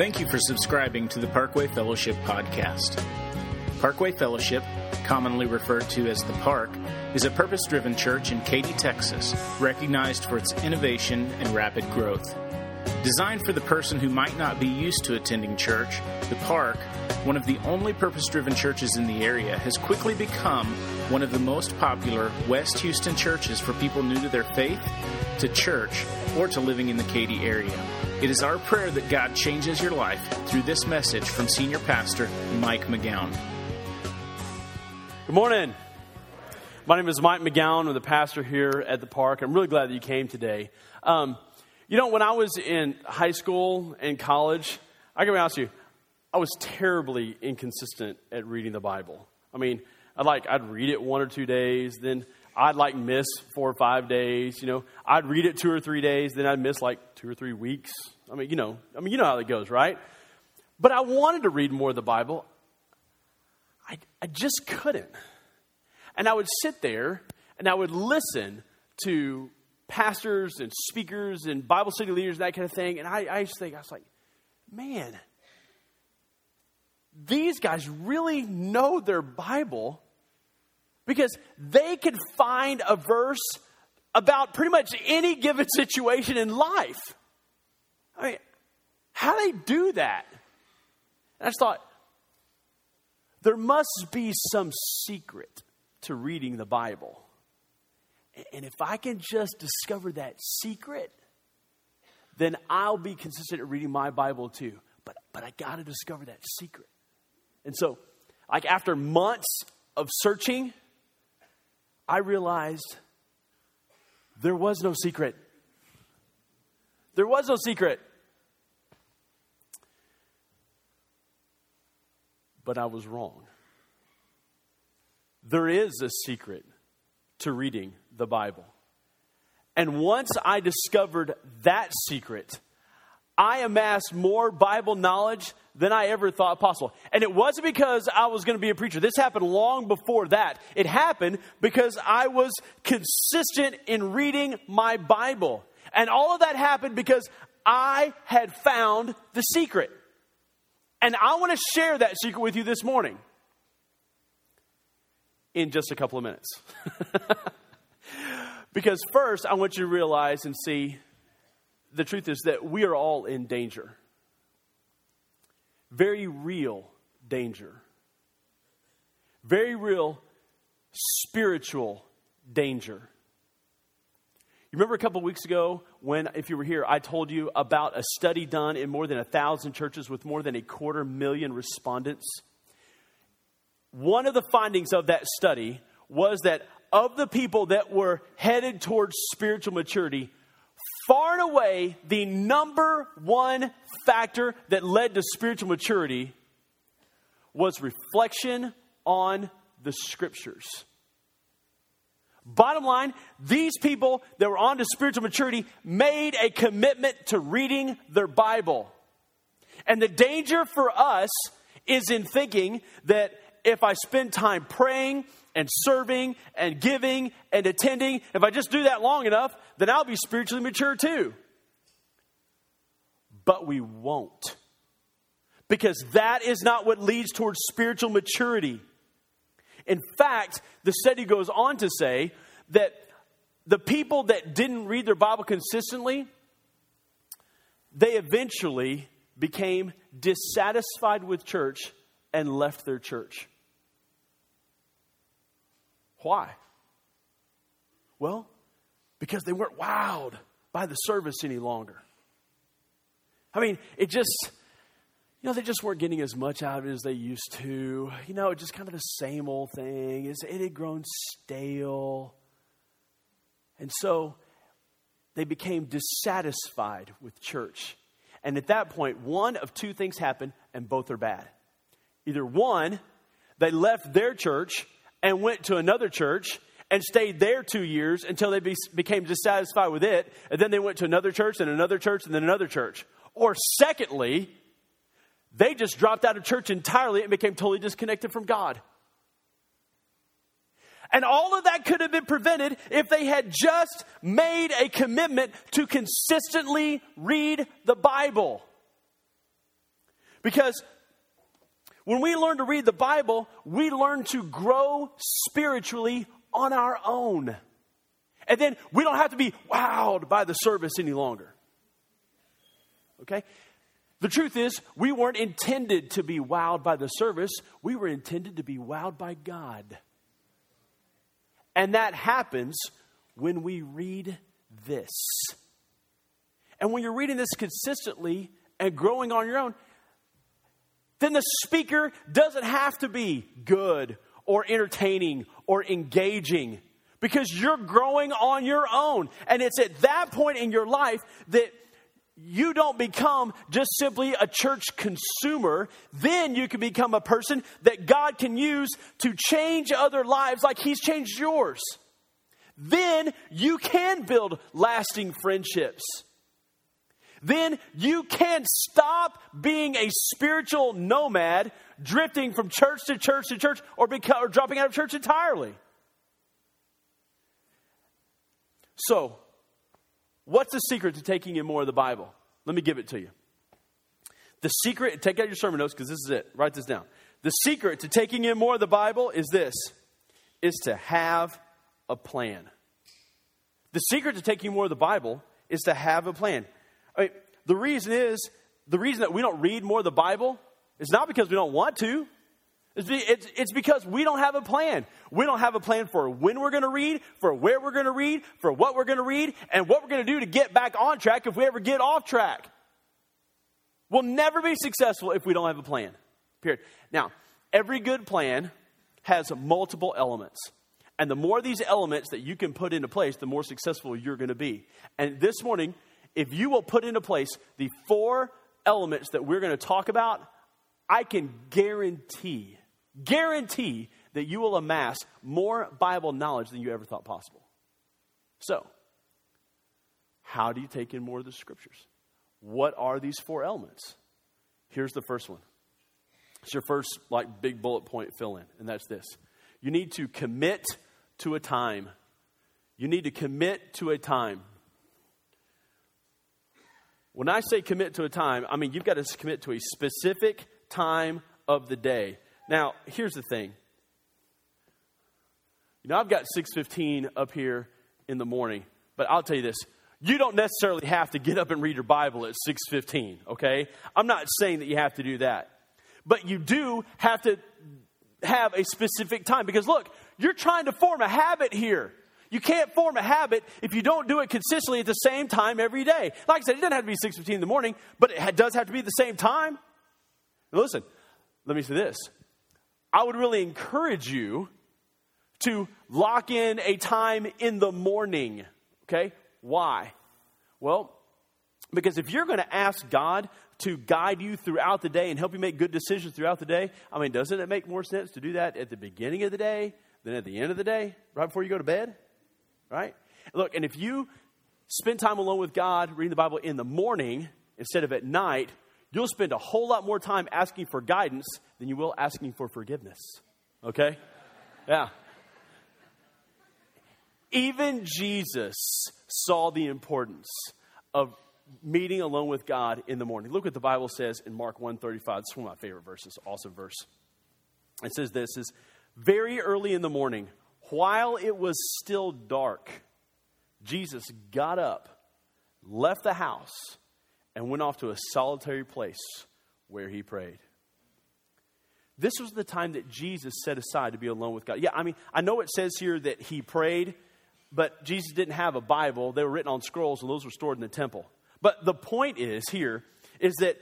Thank you for subscribing to the Parkway Fellowship podcast. Parkway Fellowship, commonly referred to as the Park, is a purpose driven church in Katy, Texas, recognized for its innovation and rapid growth. Designed for the person who might not be used to attending church, the Park, one of the only purpose driven churches in the area, has quickly become one of the most popular West Houston churches for people new to their faith, to church, or to living in the Katy area. It is our prayer that God changes your life through this message from Senior Pastor Mike McGowan. Good morning. My name is Mike McGowan. I'm the pastor here at the park. I'm really glad that you came today. Um, you know, when I was in high school and college, I can be honest with you, I was terribly inconsistent at reading the Bible. I mean, I'd like I'd read it one or two days, then I'd like miss four or five days. You know, I'd read it two or three days, then I'd miss like two or three weeks. I mean, you know, I mean, you know how that goes, right? But I wanted to read more of the Bible. I, I just couldn't. And I would sit there and I would listen to pastors and speakers and Bible study leaders and that kind of thing. And I, I to think, I was like, man, these guys really know their Bible because they can find a verse about pretty much any given situation in life. I mean, how do they do that? And I just thought, there must be some secret to reading the Bible. And if I can just discover that secret, then I'll be consistent at reading my Bible too. But, but I got to discover that secret. And so, like after months of searching, I realized there was no secret. There was no secret. But I was wrong. There is a secret to reading the Bible. And once I discovered that secret, I amassed more Bible knowledge than I ever thought possible. And it wasn't because I was going to be a preacher. This happened long before that. It happened because I was consistent in reading my Bible. And all of that happened because I had found the secret. And I want to share that secret with you this morning in just a couple of minutes. because first, I want you to realize and see the truth is that we are all in danger very real danger, very real spiritual danger. You remember a couple weeks ago when, if you were here, I told you about a study done in more than a thousand churches with more than a quarter million respondents? One of the findings of that study was that of the people that were headed towards spiritual maturity, far and away the number one factor that led to spiritual maturity was reflection on the scriptures. Bottom line, these people that were on to spiritual maturity made a commitment to reading their Bible. And the danger for us is in thinking that if I spend time praying and serving and giving and attending, if I just do that long enough, then I'll be spiritually mature too. But we won't. Because that is not what leads towards spiritual maturity. In fact, the study goes on to say that the people that didn't read their Bible consistently, they eventually became dissatisfied with church and left their church. Why? Well, because they weren't wowed by the service any longer. I mean, it just, you know, they just weren't getting as much out of it as they used to. You know, it just kind of the same old thing. It had grown stale. And so they became dissatisfied with church. And at that point, one of two things happened, and both are bad. Either one, they left their church and went to another church and stayed there two years until they be, became dissatisfied with it. And then they went to another church and another church and then another church. Or secondly, they just dropped out of church entirely and became totally disconnected from God. And all of that could have been prevented if they had just made a commitment to consistently read the Bible. Because when we learn to read the Bible, we learn to grow spiritually on our own. And then we don't have to be wowed by the service any longer. Okay? The truth is, we weren't intended to be wowed by the service, we were intended to be wowed by God. And that happens when we read this. And when you're reading this consistently and growing on your own, then the speaker doesn't have to be good or entertaining or engaging because you're growing on your own. And it's at that point in your life that you don't become just simply a church consumer. Then you can become a person that God can use to change other lives like He's changed yours. Then you can build lasting friendships. Then you can't stop being a spiritual nomad, drifting from church to church to church, or, become, or dropping out of church entirely. So, what's the secret to taking in more of the Bible? Let me give it to you. The secret, take out your sermon notes because this is it. Write this down. The secret to taking in more of the Bible is this is to have a plan. The secret to taking more of the Bible is to have a plan. The reason is the reason that we don't read more of the Bible is not because we don't want to. It's because we don't have a plan. We don't have a plan for when we're going to read, for where we're going to read, for what we're going to read, and what we're going to do to get back on track if we ever get off track. We'll never be successful if we don't have a plan. Period. Now, every good plan has multiple elements. And the more these elements that you can put into place, the more successful you're going to be. And this morning, if you will put into place the four elements that we're going to talk about, I can guarantee, guarantee that you will amass more Bible knowledge than you ever thought possible. So, how do you take in more of the scriptures? What are these four elements? Here's the first one. It's your first, like, big bullet point fill in, and that's this. You need to commit to a time. You need to commit to a time. When I say commit to a time, I mean you've got to commit to a specific time of the day. Now, here's the thing. You know, I've got 6:15 up here in the morning, but I'll tell you this. You don't necessarily have to get up and read your Bible at 6:15, okay? I'm not saying that you have to do that. But you do have to have a specific time because look, you're trying to form a habit here. You can't form a habit if you don't do it consistently at the same time every day. Like I said, it doesn't have to be 6:15 in the morning, but it does have to be the same time. Now listen, let me say this. I would really encourage you to lock in a time in the morning. Okay? Why? Well, because if you're going to ask God to guide you throughout the day and help you make good decisions throughout the day, I mean, doesn't it make more sense to do that at the beginning of the day than at the end of the day, right before you go to bed? Right? Look, and if you spend time alone with God, reading the Bible in the morning instead of at night, you'll spend a whole lot more time asking for guidance than you will asking for forgiveness. Okay? Yeah. Even Jesus saw the importance of meeting alone with God in the morning. Look what the Bible says in Mark 135. It's one of my favorite verses, awesome verse. It says this is very early in the morning, while it was still dark, Jesus got up, left the house, and went off to a solitary place where he prayed. This was the time that Jesus set aside to be alone with God. Yeah, I mean, I know it says here that he prayed, but Jesus didn't have a Bible. They were written on scrolls, and those were stored in the temple. But the point is here is that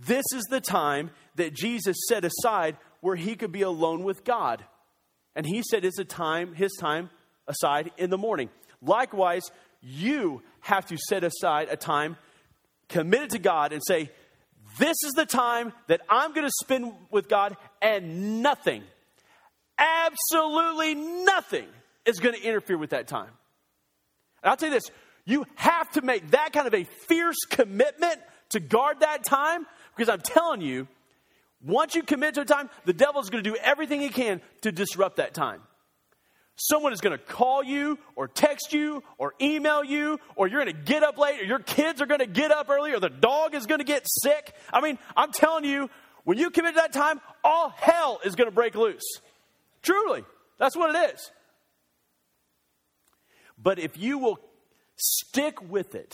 this is the time that Jesus set aside where he could be alone with God. And he said it's a time, his time aside in the morning. Likewise, you have to set aside a time committed to God and say, This is the time that I'm going to spend with God, and nothing, absolutely nothing, is going to interfere with that time. And I'll tell you this you have to make that kind of a fierce commitment to guard that time because I'm telling you, once you commit to a time, the devil's going to do everything he can to disrupt that time. Someone is going to call you or text you or email you, or you're going to get up late, or your kids are going to get up early, or the dog is going to get sick. I mean, I'm telling you, when you commit to that time, all hell is going to break loose. Truly, that's what it is. But if you will stick with it,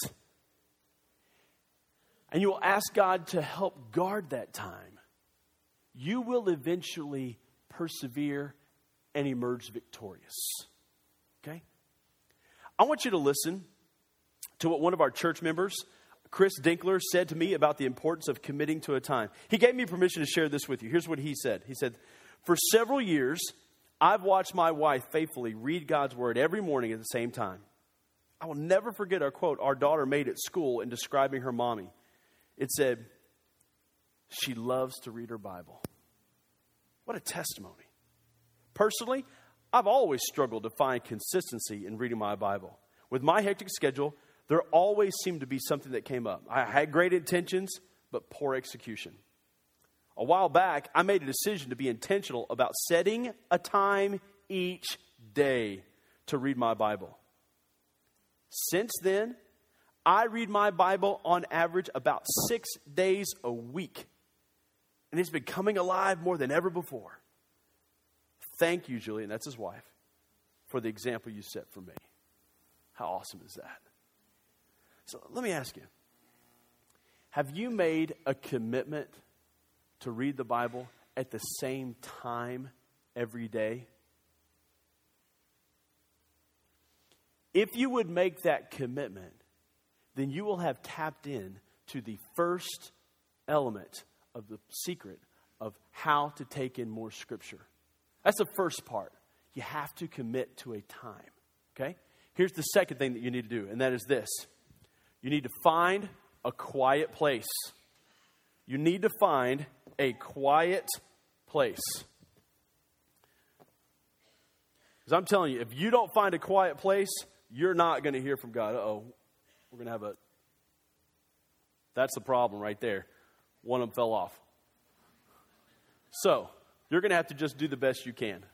and you will ask God to help guard that time, you will eventually persevere and emerge victorious. Okay? I want you to listen to what one of our church members, Chris Dinkler, said to me about the importance of committing to a time. He gave me permission to share this with you. Here's what he said He said, For several years, I've watched my wife faithfully read God's word every morning at the same time. I will never forget a quote our daughter made at school in describing her mommy. It said, She loves to read her Bible. What a testimony. Personally, I've always struggled to find consistency in reading my Bible. With my hectic schedule, there always seemed to be something that came up. I had great intentions, but poor execution. A while back, I made a decision to be intentional about setting a time each day to read my Bible. Since then, I read my Bible on average about six days a week, and it's been coming alive more than ever before. Thank you, Julian, that's his wife, for the example you set for me. How awesome is that? So let me ask you Have you made a commitment to read the Bible at the same time every day? If you would make that commitment, then you will have tapped in to the first element of the secret of how to take in more Scripture. That's the first part. You have to commit to a time. Okay? Here's the second thing that you need to do, and that is this you need to find a quiet place. You need to find a quiet place. Because I'm telling you, if you don't find a quiet place, you're not going to hear from God. oh, we're going to have a. That's the problem right there. One of them fell off. So, you're going to have to just do the best you can.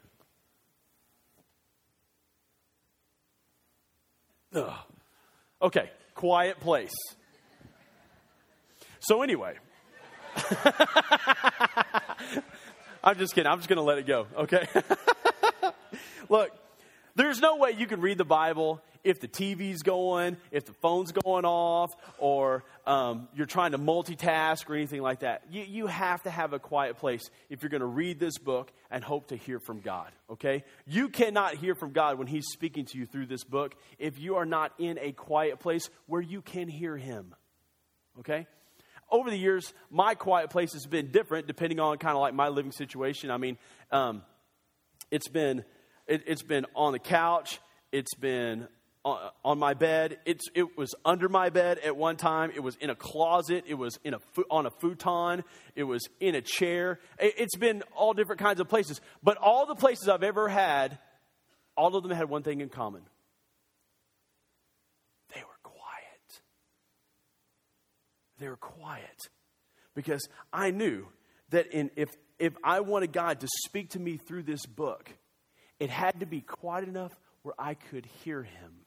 Ugh. Okay, quiet place. So, anyway, I'm just kidding. I'm just going to let it go, okay? Look, there's no way you can read the Bible if the TV's going, if the phone's going off, or um, you're trying to multitask or anything like that. You, you have to have a quiet place if you're going to read this book and hope to hear from God, okay? You cannot hear from God when He's speaking to you through this book if you are not in a quiet place where you can hear Him, okay? Over the years, my quiet place has been different depending on kind of like my living situation. I mean, um, it's been it, has been on the couch. It's been on my bed. It's, it was under my bed at one time. It was in a closet. It was in a, on a futon. It was in a chair. It's been all different kinds of places. But all the places I've ever had, all of them had one thing in common they were quiet. They were quiet. Because I knew that in, if, if I wanted God to speak to me through this book, it had to be quiet enough where I could hear him.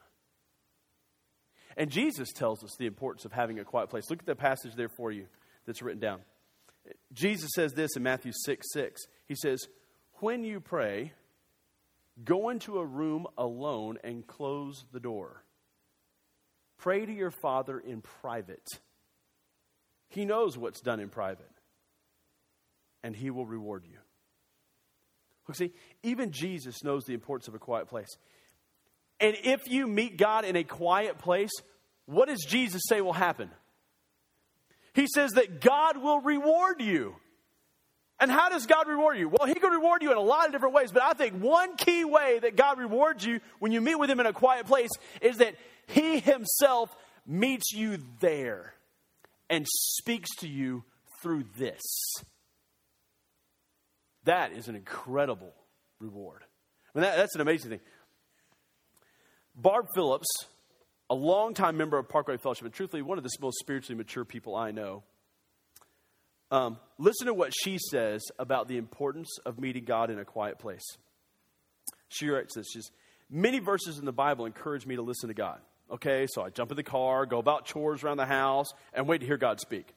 And Jesus tells us the importance of having a quiet place. Look at the passage there for you that's written down. Jesus says this in Matthew 6 6. He says, When you pray, go into a room alone and close the door. Pray to your Father in private. He knows what's done in private, and He will reward you. Look, see, even Jesus knows the importance of a quiet place. And if you meet God in a quiet place, what does Jesus say will happen? He says that God will reward you. And how does God reward you? Well, He can reward you in a lot of different ways, but I think one key way that God rewards you when you meet with Him in a quiet place is that He Himself meets you there and speaks to you through this. That is an incredible reward. I mean, that, that's an amazing thing. Barb Phillips, a longtime member of Parkway Fellowship, and truthfully, one of the most spiritually mature people I know, um, listen to what she says about the importance of meeting God in a quiet place. She writes this. She's, many verses in the Bible encourage me to listen to God. Okay, so I jump in the car, go about chores around the house, and wait to hear God speak.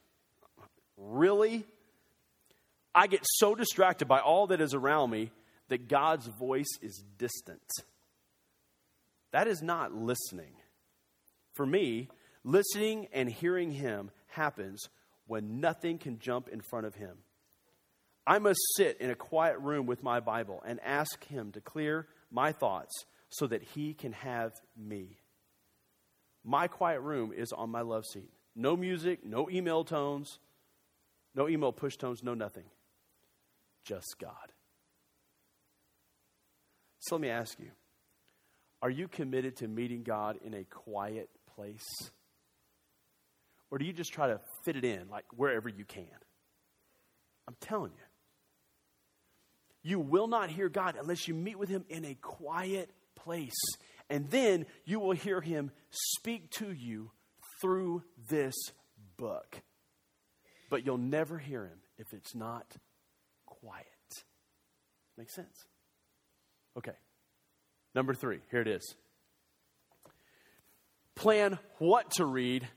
Really? I get so distracted by all that is around me that God's voice is distant. That is not listening. For me, listening and hearing Him happens when nothing can jump in front of Him. I must sit in a quiet room with my Bible and ask Him to clear my thoughts so that He can have me. My quiet room is on my love seat. No music, no email tones, no email push tones, no nothing. Just God. So let me ask you are you committed to meeting God in a quiet place? Or do you just try to fit it in, like wherever you can? I'm telling you. You will not hear God unless you meet with Him in a quiet place. And then you will hear Him speak to you through this book. But you'll never hear Him if it's not quiet. Makes sense? Okay. Number three, here it is. Plan what to read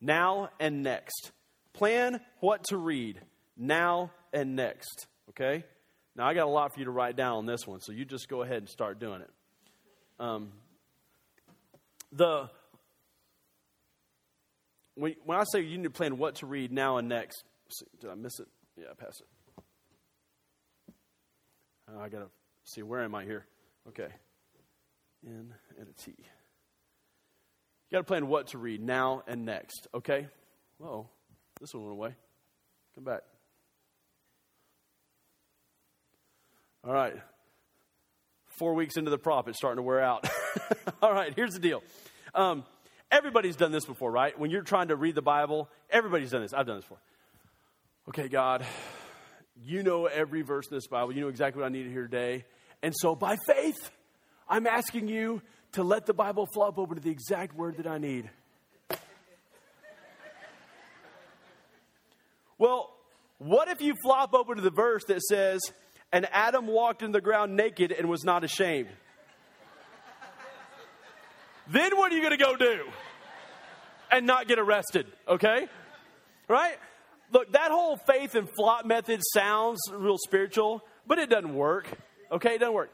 now and next. Plan what to read now and next. Okay? Now, I got a lot for you to write down on this one, so you just go ahead and start doing it. Um, the when, I say you need to plan what to read now and next, did I miss it? Yeah, I passed it. Oh, I got to see where am I here? Okay. N and a T. You got to plan what to read now and next, okay? Oh, this one went away. Come back. All right. Four weeks into the prop, it's starting to wear out. All right, here's the deal. Um, everybody's done this before, right? When you're trying to read the Bible, everybody's done this. I've done this before. Okay, God, you know every verse in this Bible. You know exactly what I need to hear today. And so by faith, I'm asking you to let the Bible flop open to the exact word that I need. Well, what if you flop open to the verse that says, and Adam walked in the ground naked and was not ashamed? then what are you going to go do? And not get arrested, okay? Right? Look, that whole faith and flop method sounds real spiritual, but it doesn't work. Okay, it doesn't work.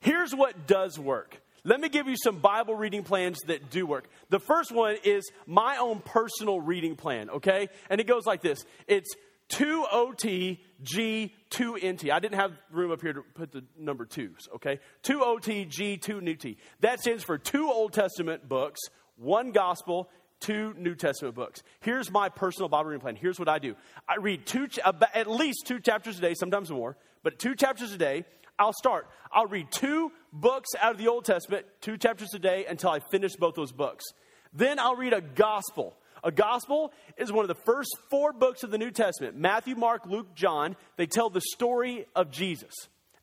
Here's what does work. Let me give you some Bible reading plans that do work. The first one is my own personal reading plan, okay? And it goes like this it's 2 OT, G, 2 NT. I didn't have room up here to put the number twos, okay? 2 OT, G, 2 New T. That stands for two Old Testament books, one gospel, two New Testament books. Here's my personal Bible reading plan. Here's what I do I read two, at least two chapters a day, sometimes more, but two chapters a day. I'll start. I'll read two books out of the Old Testament, two chapters a day, until I finish both those books. Then I'll read a gospel. A gospel is one of the first four books of the New Testament Matthew, Mark, Luke, John. They tell the story of Jesus.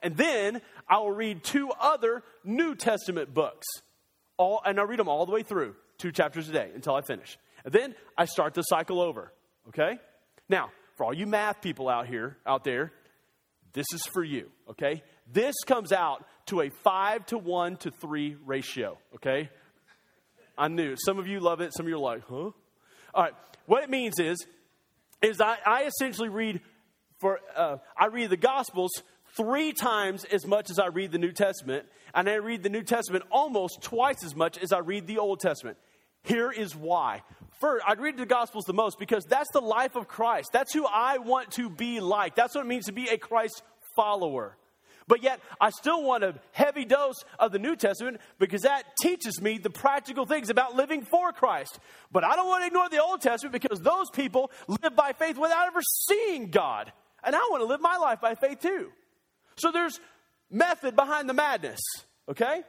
And then I will read two other New Testament books. All, and I'll read them all the way through, two chapters a day until I finish. And then I start the cycle over. Okay? Now, for all you math people out here, out there, this is for you. Okay? This comes out to a five to one to three ratio. Okay? I knew. Some of you love it. Some of you are like, huh? All right. What it means is, is I, I essentially read for uh, I read the Gospels three times as much as I read the New Testament, and I read the New Testament almost twice as much as I read the Old Testament. Here is why. First, I read the Gospels the most because that's the life of Christ. That's who I want to be like. That's what it means to be a Christ follower. But yet, I still want a heavy dose of the New Testament because that teaches me the practical things about living for Christ. But I don't want to ignore the Old Testament because those people live by faith without ever seeing God. And I want to live my life by faith too. So there's method behind the madness. Okay?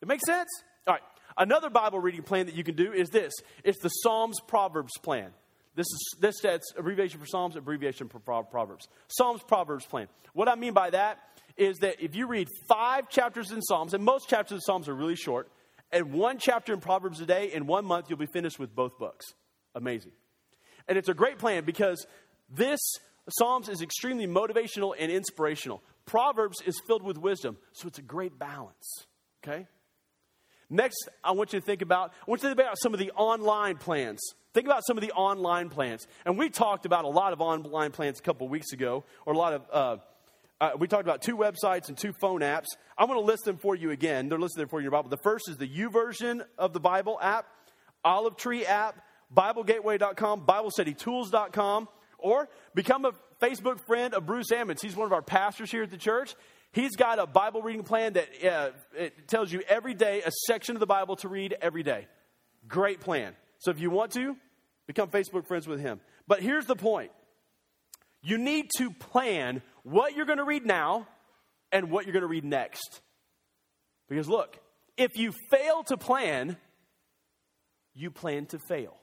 It makes sense? All right. Another Bible reading plan that you can do is this it's the Psalms Proverbs plan. This is this that's abbreviation for Psalms, abbreviation for Proverbs. Psalms Proverbs plan. What I mean by that is that if you read five chapters in Psalms, and most chapters in Psalms are really short, and one chapter in Proverbs a day, in one month, you'll be finished with both books. Amazing. And it's a great plan because this Psalms is extremely motivational and inspirational. Proverbs is filled with wisdom, so it's a great balance. Okay? Next, I want you to think about I want you to think about some of the online plans. Think about some of the online plans. And we talked about a lot of online plans a couple weeks ago, or a lot of uh, uh, we talked about two websites and two phone apps. I'm going to list them for you again. They're listed there for your Bible. The first is the YouVersion of the Bible app, Olive Tree app, BibleGateway.com, BibleStudyTools.com, or become a Facebook friend of Bruce Ammons. He's one of our pastors here at the church. He's got a Bible reading plan that uh, it tells you every day a section of the Bible to read every day. Great plan. So if you want to, become Facebook friends with him. But here's the point you need to plan what you're going to read now and what you're going to read next. Because look, if you fail to plan, you plan to fail.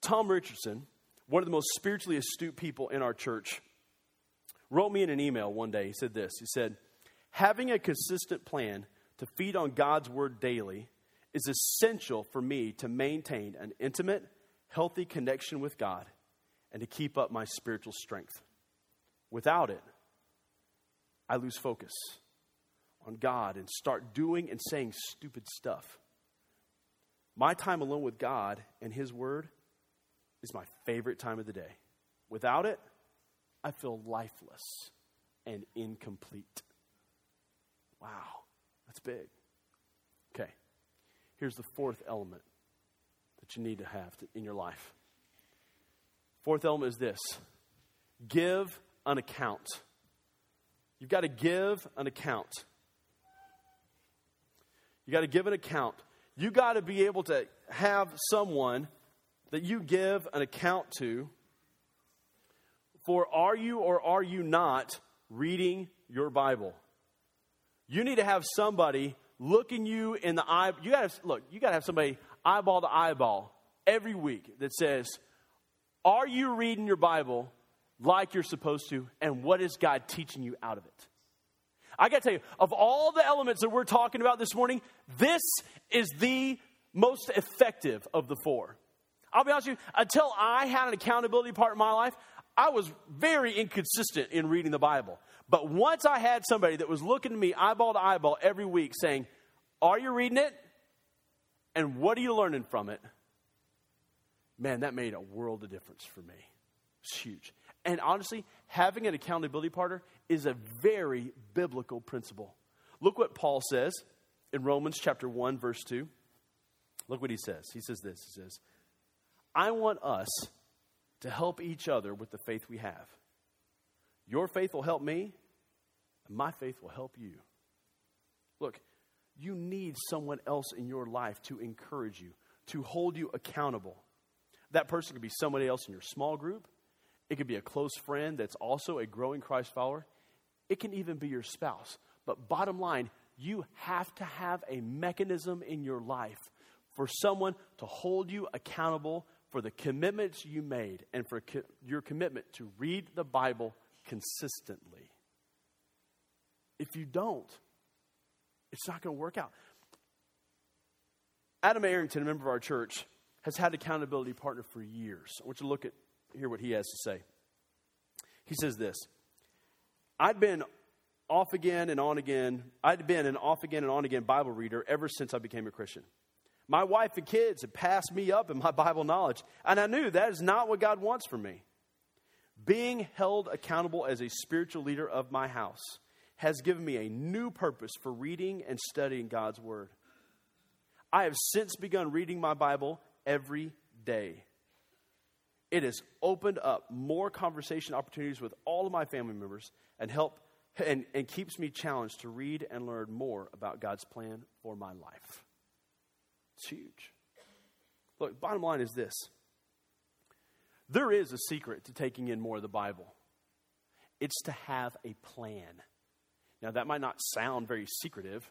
Tom Richardson, one of the most spiritually astute people in our church, wrote me in an email one day. He said this He said, Having a consistent plan to feed on God's word daily is essential for me to maintain an intimate, healthy connection with God and to keep up my spiritual strength. Without it, I lose focus on God and start doing and saying stupid stuff. My time alone with God and His Word is my favorite time of the day. Without it, I feel lifeless and incomplete. Wow, that's big. Okay, here's the fourth element that you need to have to, in your life Fourth element is this give an account. You've got to give an account. You've got to give an account. You've got to be able to have someone that you give an account to for are you or are you not reading your Bible? You need to have somebody looking you in the eye. You got to look. You got to have somebody eyeball to eyeball every week that says, are you reading your Bible like you're supposed to? And what is God teaching you out of it? I got to tell you, of all the elements that we're talking about this morning, this is the most effective of the four. I'll be honest with you, until I had an accountability part in my life, I was very inconsistent in reading the Bible. But once I had somebody that was looking at me eyeball to eyeball every week saying, Are you reading it? And what are you learning from it? Man, that made a world of difference for me. It's huge. And honestly, having an accountability partner is a very biblical principle. Look what Paul says in Romans chapter 1, verse 2. Look what he says. He says this He says, I want us to help each other with the faith we have. Your faith will help me, and my faith will help you. Look, you need someone else in your life to encourage you, to hold you accountable. That person could be somebody else in your small group. It could be a close friend that's also a growing Christ follower. It can even be your spouse. But bottom line, you have to have a mechanism in your life for someone to hold you accountable for the commitments you made and for co- your commitment to read the Bible consistently. If you don't, it's not going to work out. Adam Arrington, a member of our church, has had accountability partner for years. I want you to look at hear what he has to say. He says this I'd been off again and on again. I'd been an off again and on again Bible reader ever since I became a Christian. My wife and kids had passed me up in my Bible knowledge, and I knew that is not what God wants for me. Being held accountable as a spiritual leader of my house has given me a new purpose for reading and studying God's Word. I have since begun reading my Bible every day. It has opened up more conversation opportunities with all of my family members and help and, and keeps me challenged to read and learn more about God's plan for my life. It's huge. Look, bottom line is this. There is a secret to taking in more of the Bible. It's to have a plan. Now, that might not sound very secretive,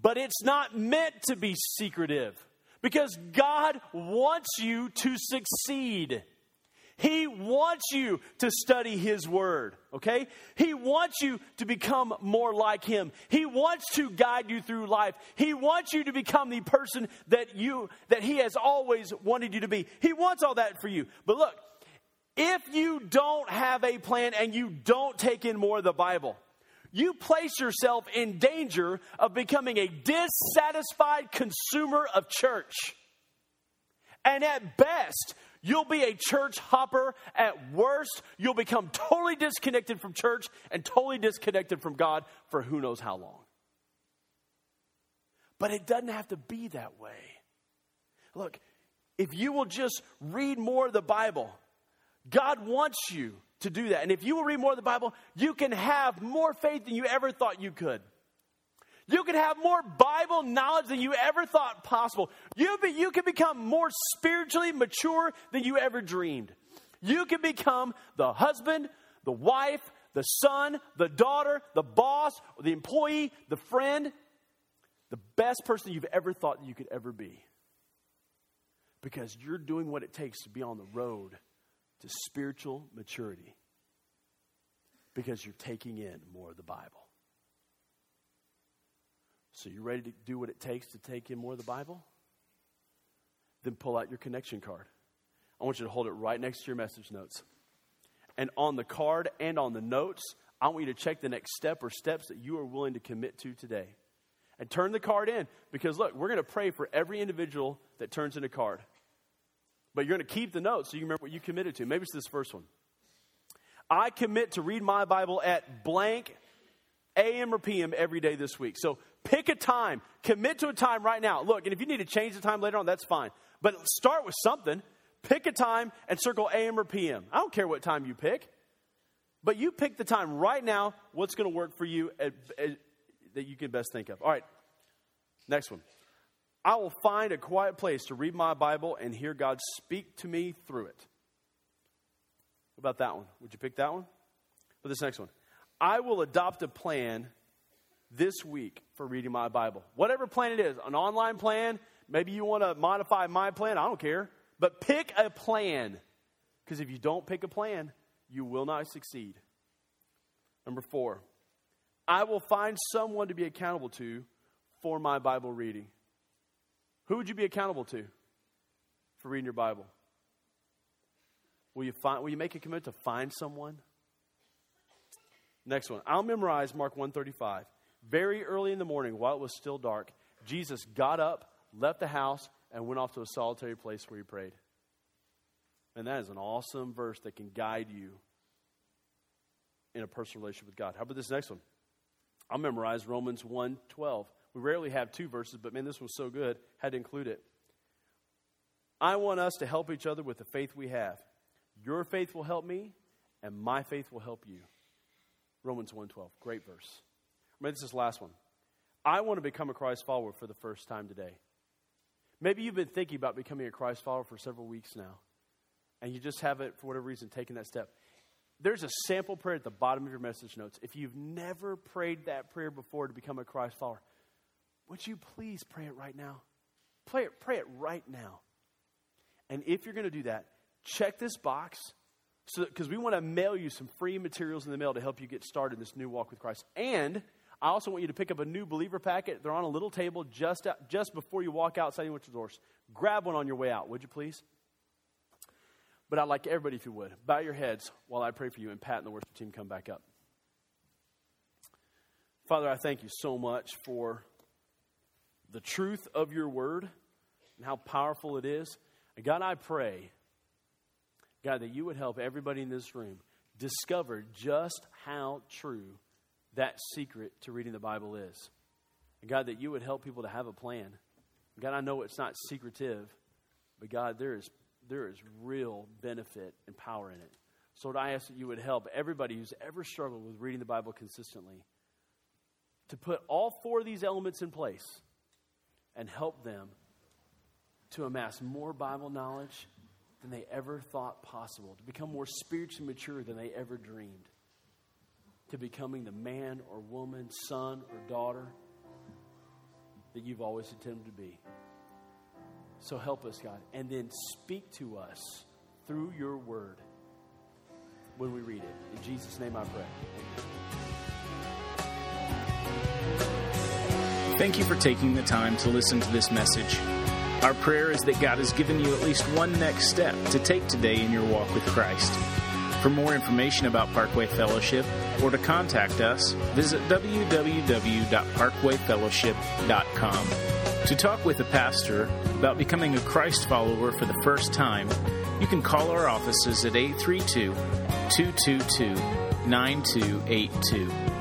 but it's not meant to be secretive. Because God wants you to succeed. He wants you to study His Word, okay? He wants you to become more like Him. He wants to guide you through life. He wants you to become the person that you, that He has always wanted you to be. He wants all that for you. But look, If you don't have a plan and you don't take in more of the Bible, you place yourself in danger of becoming a dissatisfied consumer of church. And at best, you'll be a church hopper. At worst, you'll become totally disconnected from church and totally disconnected from God for who knows how long. But it doesn't have to be that way. Look, if you will just read more of the Bible, God wants you to do that. And if you will read more of the Bible, you can have more faith than you ever thought you could. You can have more Bible knowledge than you ever thought possible. You, be, you can become more spiritually mature than you ever dreamed. You can become the husband, the wife, the son, the daughter, the boss, the employee, the friend, the best person you've ever thought you could ever be. Because you're doing what it takes to be on the road to spiritual maturity. Because you're taking in more of the Bible. So, you ready to do what it takes to take in more of the Bible? Then pull out your connection card. I want you to hold it right next to your message notes. And on the card and on the notes, I want you to check the next step or steps that you are willing to commit to today. And turn the card in because, look, we're going to pray for every individual that turns in a card. But you're going to keep the notes so you remember what you committed to. Maybe it's this first one. I commit to read my Bible at blank AM or PM every day this week. So pick a time, commit to a time right now. Look, and if you need to change the time later on, that's fine. But start with something. Pick a time and circle AM or PM. I don't care what time you pick. But you pick the time right now, what's going to work for you at, at, that you can best think of. All right, next one. I will find a quiet place to read my Bible and hear God speak to me through it. What about that one? Would you pick that one? But this next one. I will adopt a plan this week for reading my Bible. Whatever plan it is, an online plan, maybe you want to modify my plan, I don't care. But pick a plan. Because if you don't pick a plan, you will not succeed. Number four, I will find someone to be accountable to for my Bible reading. Who would you be accountable to for reading your Bible? Will you, find, will you make a commitment to find someone? Next one. I'll memorize Mark 135. Very early in the morning, while it was still dark, Jesus got up, left the house, and went off to a solitary place where he prayed. And that is an awesome verse that can guide you in a personal relationship with God. How about this next one? I'll memorize Romans 1 12. We rarely have two verses, but man, this was so good, had to include it. I want us to help each other with the faith we have. Your faith will help me, and my faith will help you. Romans 1:12. Great verse. Maybe this is the last one. I want to become a Christ follower for the first time today. Maybe you've been thinking about becoming a Christ follower for several weeks now, and you just haven't, for whatever reason, taken that step. There's a sample prayer at the bottom of your message notes. If you've never prayed that prayer before to become a Christ follower, would you please pray it right now? Pray it, pray it right now. And if you're going to do that, check this box so because we want to mail you some free materials in the mail to help you get started in this new walk with Christ. And I also want you to pick up a new believer packet. They're on a little table just out, just before you walk outside the doors. Grab one on your way out, would you please? But I'd like everybody, if you would, bow your heads while I pray for you, and Pat and the worship team come back up. Father, I thank you so much for the truth of your word and how powerful it is. And God, I pray, God, that you would help everybody in this room discover just how true that secret to reading the Bible is. And God, that you would help people to have a plan. God, I know it's not secretive, but God, there is, there is real benefit and power in it. So, I ask that you would help everybody who's ever struggled with reading the Bible consistently to put all four of these elements in place and help them to amass more Bible knowledge than they ever thought possible, to become more spiritually mature than they ever dreamed, to becoming the man or woman, son or daughter that you've always intended to be. So help us, God, and then speak to us through your word when we read it. In Jesus' name I pray. Thank you for taking the time to listen to this message. Our prayer is that God has given you at least one next step to take today in your walk with Christ. For more information about Parkway Fellowship or to contact us, visit www.parkwayfellowship.com. To talk with a pastor about becoming a Christ follower for the first time, you can call our offices at 832 222 9282.